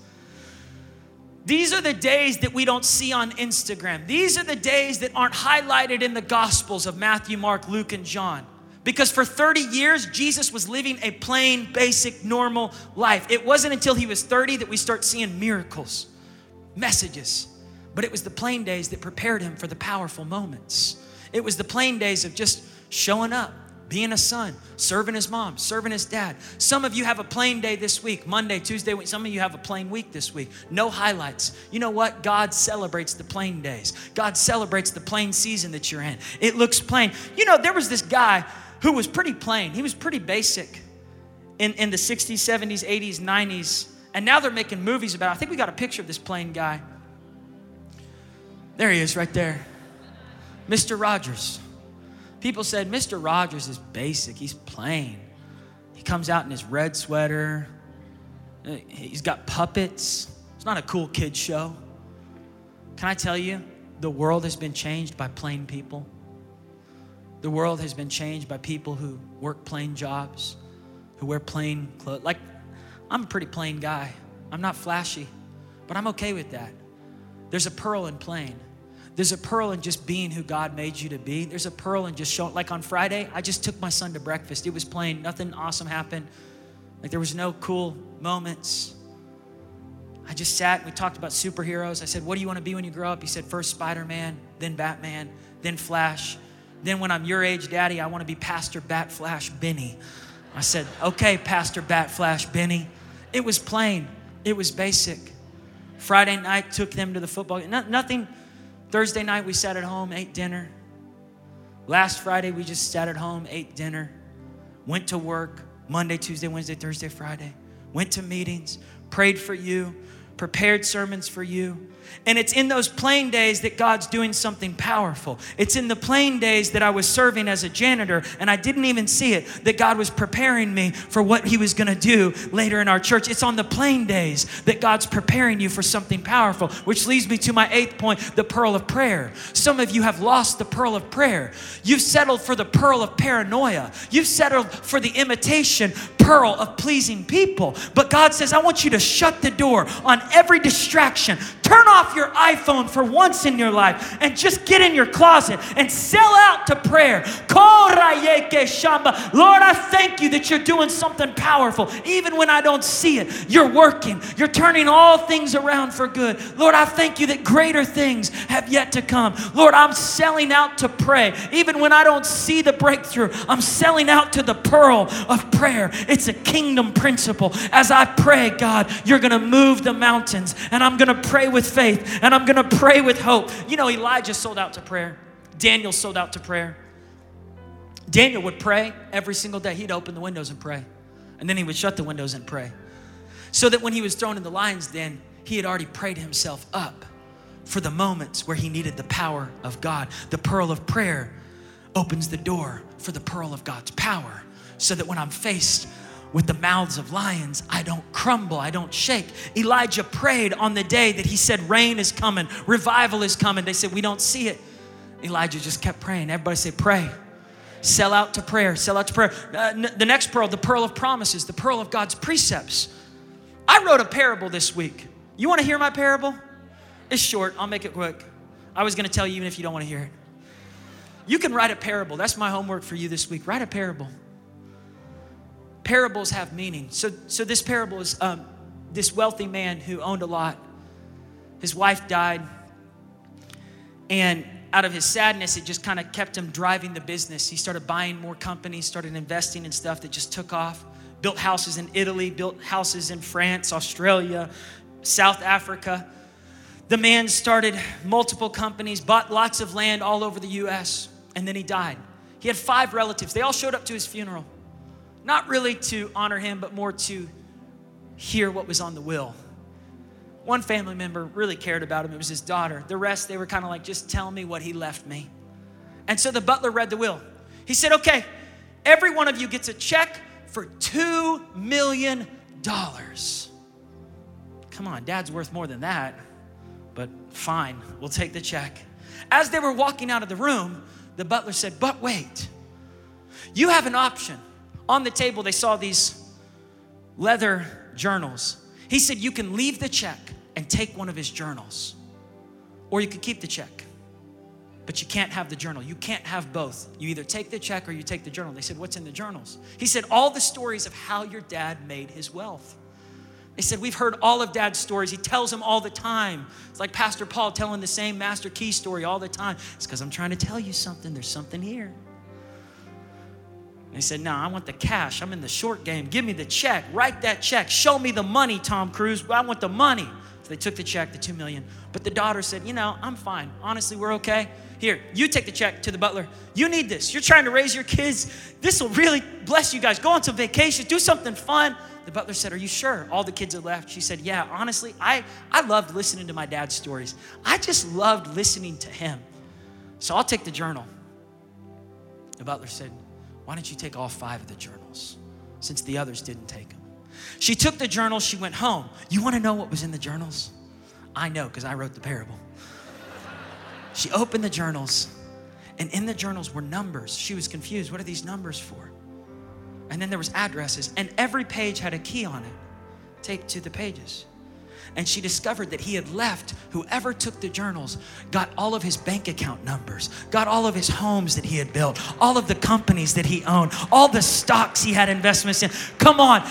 These are the days that we don't see on Instagram. These are the days that aren't highlighted in the Gospels of Matthew, Mark, Luke, and John. Because for 30 years, Jesus was living a plain, basic, normal life. It wasn't until he was 30 that we start seeing miracles, messages. But it was the plain days that prepared him for the powerful moments. It was the plain days of just showing up, being a son, serving his mom, serving his dad. Some of you have a plain day this week, Monday, Tuesday. Some of you have a plain week this week. No highlights. You know what? God celebrates the plain days. God celebrates the plain season that you're in. It looks plain. You know, there was this guy who was pretty plain. He was pretty basic in, in the 60s, 70s, 80s, 90s. And now they're making movies about it. I think we got a picture of this plain guy. There he is right there. Mr. Rogers. People said, Mr. Rogers is basic. He's plain. He comes out in his red sweater. He's got puppets. It's not a cool kid show. Can I tell you, the world has been changed by plain people. The world has been changed by people who work plain jobs, who wear plain clothes. Like, I'm a pretty plain guy. I'm not flashy, but I'm okay with that. There's a pearl in plain. There's a pearl in just being who God made you to be. There's a pearl in just showing, like on Friday, I just took my son to breakfast. It was plain, nothing awesome happened. Like there was no cool moments. I just sat we talked about superheroes. I said, What do you want to be when you grow up? He said, First Spider Man, then Batman, then Flash. Then when I'm your age, Daddy, I want to be Pastor Bat Flash Benny. I said, Okay, Pastor Bat Flash Benny. It was plain, it was basic. Friday night, took them to the football. No, nothing. Thursday night, we sat at home, ate dinner. Last Friday, we just sat at home, ate dinner, went to work Monday, Tuesday, Wednesday, Thursday, Friday. Went to meetings, prayed for you, prepared sermons for you, and it's in those plain days that God's doing something powerful. It's in the plain days that I was serving as a janitor and I didn't even see it, that God was preparing me for what He was going to do later in our church. It's on the plain days that God's preparing you for something powerful, which leads me to my eighth point the pearl of prayer. Some of you have lost the pearl of prayer. You've settled for the pearl of paranoia, you've settled for the imitation pearl of pleasing people. But God says, I want you to shut the door on every distraction, turn off off your iPhone for once in your life and just get in your closet and sell out to prayer. Lord, I thank you that you're doing something powerful. Even when I don't see it, you're working. You're turning all things around for good. Lord, I thank you that greater things have yet to come. Lord, I'm selling out to pray. Even when I don't see the breakthrough, I'm selling out to the pearl of prayer. It's a kingdom principle. As I pray, God, you're going to move the mountains, and I'm going to pray with faith faith and I'm going to pray with hope. You know, Elijah sold out to prayer, Daniel sold out to prayer. Daniel would pray every single day. He'd open the windows and pray, and then he would shut the windows and pray. So that when he was thrown in the lion's den, he had already prayed himself up for the moments where he needed the power of God. The pearl of prayer opens the door for the pearl of God's power so that when I'm faced with the mouths of lions, I don't crumble, I don't shake. Elijah prayed on the day that he said, Rain is coming, revival is coming. They said, We don't see it. Elijah just kept praying. Everybody say, Pray. Sell out to prayer, sell out to prayer. Uh, the next pearl, the pearl of promises, the pearl of God's precepts. I wrote a parable this week. You want to hear my parable? It's short, I'll make it quick. I was going to tell you even if you don't want to hear it. You can write a parable. That's my homework for you this week. Write a parable parables have meaning. So, so this parable is um, this wealthy man who owned a lot. His wife died, and out of his sadness, it just kind of kept him driving the business. He started buying more companies, started investing in stuff that just took off. Built houses in Italy, built houses in France, Australia, South Africa. The man started multiple companies, bought lots of land all over the US, and then he died. He had five relatives. They all showed up to his funeral. Not really to honor him, but more to hear what was on the will. One family member really cared about him, it was his daughter. The rest, they were kind of like, just tell me what he left me. And so the butler read the will. He said, okay, every one of you gets a check for $2 million. Come on, dad's worth more than that, but fine, we'll take the check. As they were walking out of the room, the butler said, But wait, you have an option on the table, they saw these leather journals. He said, You can leave the check and take one of his journals, or you could keep the check. But you can't have the journal. You can't have both. You either take the check or you take the journal. They said, What's in the journals? He said, All the stories of how your dad made his wealth. They said, We've heard all of dad's stories. He tells them all the time. It's like Pastor Paul telling the same Master Key story all the time. It's because I'm trying to tell you something. There's something here. And he said, No, I want the cash. I'm in the short game. Give me the check. Write that check. Show me the money, Tom Cruise. I want the money. So they took the check, the two million. But the daughter said, You know, I'm fine. Honestly, we're okay. Here, you take the check to the butler. You need this. You're trying to raise your kids. This will really bless you guys. Go on some vacation, do something fun. The butler said, Are you sure? All the kids had left. She said, Yeah, honestly, I, I loved listening to my dad's stories. I just loved listening to him. So I'll take the journal. The butler said, why don't you take all five of the journals since the others didn't take them? She took the journals, she went home. You want to know what was in the journals? I know because I wrote the parable. She opened the journals, and in the journals were numbers. She was confused. What are these numbers for? And then there was addresses, and every page had a key on it taped to the pages and she discovered that he had left whoever took the journals got all of his bank account numbers got all of his homes that he had built all of the companies that he owned all the stocks he had investments in come on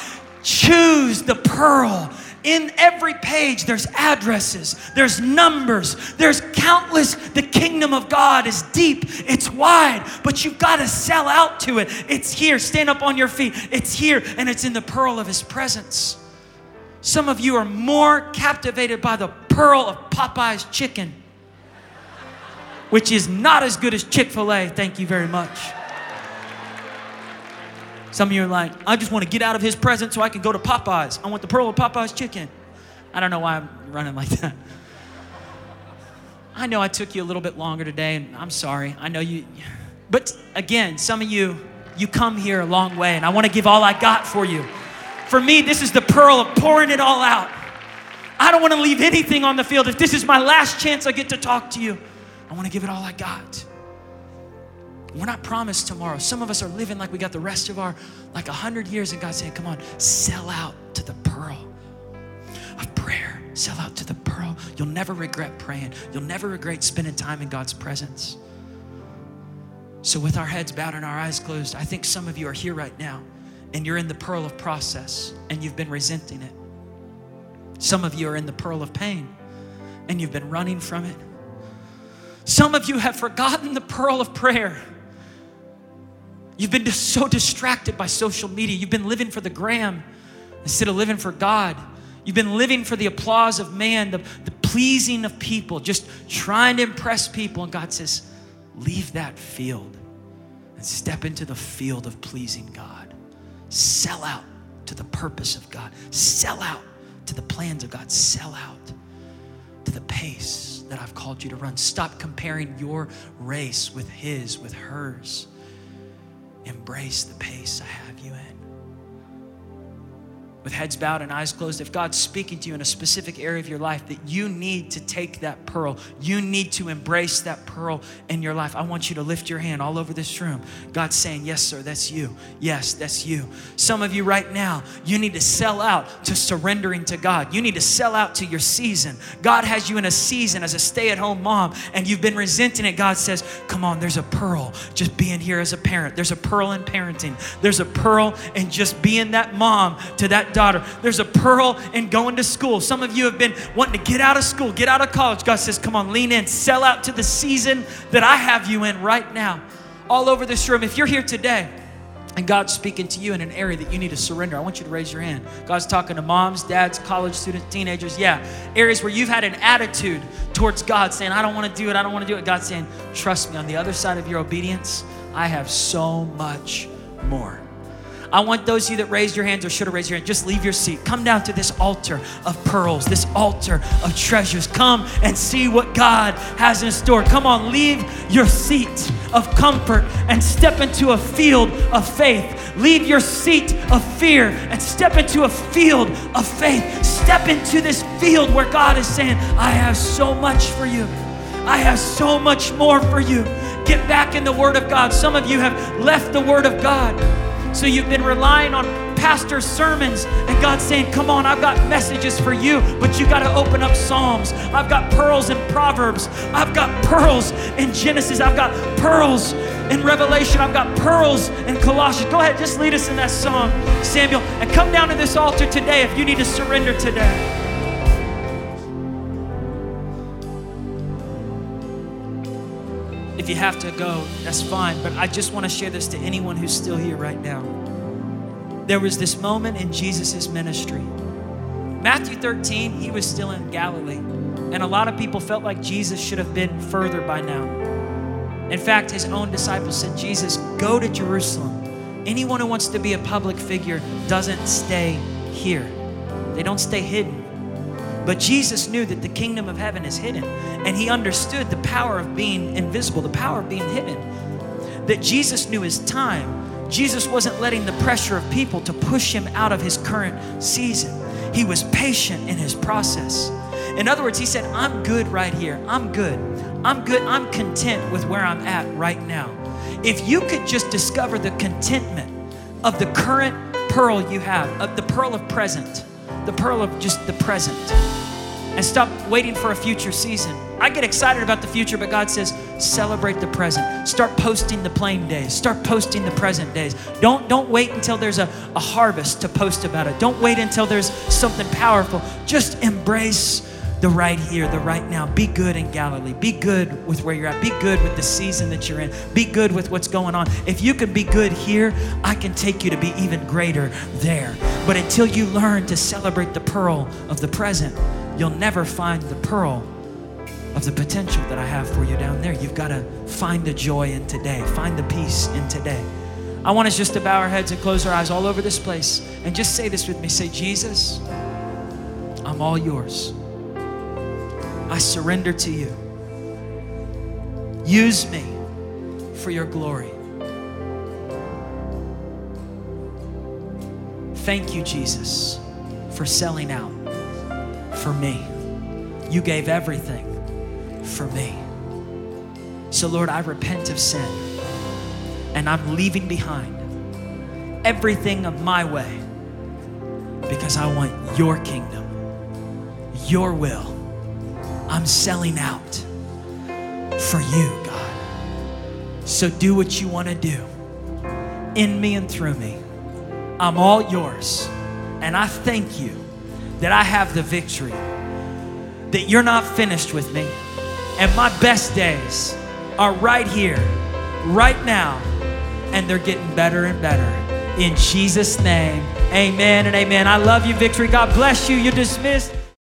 Choose the pearl. In every page, there's addresses, there's numbers, there's countless. The kingdom of God is deep, it's wide, but you've got to sell out to it. It's here. Stand up on your feet. It's here, and it's in the pearl of His presence. Some of you are more captivated by the pearl of Popeye's chicken, which is not as good as Chick fil A. Thank you very much. Some of you are like, I just want to get out of his presence so I can go to Popeyes. I want the pearl of Popeye's chicken. I don't know why I'm running like that. I know I took you a little bit longer today, and I'm sorry. I know you, but again, some of you, you come here a long way, and I want to give all I got for you. For me, this is the pearl of pouring it all out. I don't want to leave anything on the field. If this is my last chance I get to talk to you, I want to give it all I got. We're not promised tomorrow. Some of us are living like we got the rest of our, like a hundred years, and God's saying, come on, sell out to the pearl of prayer. Sell out to the pearl. You'll never regret praying. You'll never regret spending time in God's presence. So, with our heads bowed and our eyes closed, I think some of you are here right now and you're in the pearl of process and you've been resenting it. Some of you are in the pearl of pain and you've been running from it. Some of you have forgotten the pearl of prayer You've been so distracted by social media. You've been living for the gram instead of living for God. You've been living for the applause of man, the, the pleasing of people, just trying to impress people. And God says, leave that field and step into the field of pleasing God. Sell out to the purpose of God. Sell out to the plans of God. Sell out to the pace that I've called you to run. Stop comparing your race with His, with hers embrace the pace I have you in with heads bowed and eyes closed, if God's speaking to you in a specific area of your life that you need to take that pearl, you need to embrace that pearl in your life, I want you to lift your hand all over this room. God's saying, Yes, sir, that's you. Yes, that's you. Some of you right now, you need to sell out to surrendering to God. You need to sell out to your season. God has you in a season as a stay at home mom and you've been resenting it. God says, Come on, there's a pearl just being here as a parent. There's a pearl in parenting. There's a pearl in just being that mom to that daughter. There's a pearl in going to school. Some of you have been wanting to get out of school, get out of college. God says, Come on, lean in, sell out to the season that I have you in right now. All over this room, if you're here today, and God's speaking to you in an area that you need to surrender, I want you to raise your hand. God's talking to moms, dads, college students, teenagers. Yeah, areas where you've had an attitude towards God saying, I don't want to do it, I don't want to do it. God's saying, Trust me, on the other side of your obedience, I have so much more. I want those of you that raised your hands or should have raised your hand, just leave your seat. Come down to this altar of pearls, this altar of treasures. Come and see what God has in store. Come on, leave your seat of comfort and step into a field of faith. Leave your seat of fear and step into a field of faith. Step into this field where God is saying, I have so much for you. I have so much more for you. Get back in the Word of God. Some of you have left the Word of God. So you've been relying on pastor sermons and God's saying, Come on, I've got messages for you, but you got to open up Psalms. I've got pearls in Proverbs. I've got pearls in Genesis. I've got pearls in Revelation. I've got pearls in Colossians. Go ahead, just lead us in that song, Samuel, and come down to this altar today if you need to surrender today. If you have to go, that's fine. But I just want to share this to anyone who's still here right now. There was this moment in Jesus' ministry. Matthew 13, he was still in Galilee. And a lot of people felt like Jesus should have been further by now. In fact, his own disciples said, Jesus, go to Jerusalem. Anyone who wants to be a public figure doesn't stay here, they don't stay hidden. But Jesus knew that the kingdom of heaven is hidden, and he understood the power of being invisible, the power of being hidden. That Jesus knew his time. Jesus wasn't letting the pressure of people to push him out of his current season. He was patient in his process. In other words, he said, I'm good right here. I'm good. I'm good. I'm content with where I'm at right now. If you could just discover the contentment of the current pearl you have, of the pearl of present, the pearl of just the present and stop waiting for a future season. I get excited about the future, but God says, celebrate the present. Start posting the plain days. Start posting the present days. Don't, don't wait until there's a, a harvest to post about it. Don't wait until there's something powerful. Just embrace the right here, the right now. Be good in Galilee. Be good with where you're at. Be good with the season that you're in. Be good with what's going on. If you can be good here, I can take you to be even greater there. But until you learn to celebrate the pearl of the present, you'll never find the pearl of the potential that I have for you down there. You've got to find the joy in today, find the peace in today. I want us just to bow our heads and close our eyes all over this place and just say this with me. Say, Jesus, I'm all yours. I surrender to you. Use me for your glory. Thank you, Jesus, for selling out for me. You gave everything for me. So, Lord, I repent of sin and I'm leaving behind everything of my way because I want your kingdom, your will. I'm selling out for you, God. So do what you want to do in me and through me. I'm all yours. And I thank you that I have the victory, that you're not finished with me. And my best days are right here, right now, and they're getting better and better. In Jesus' name, amen and amen. I love you, Victory. God bless you. You're dismissed.